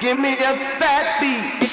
Give me a fat beat.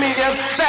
Me the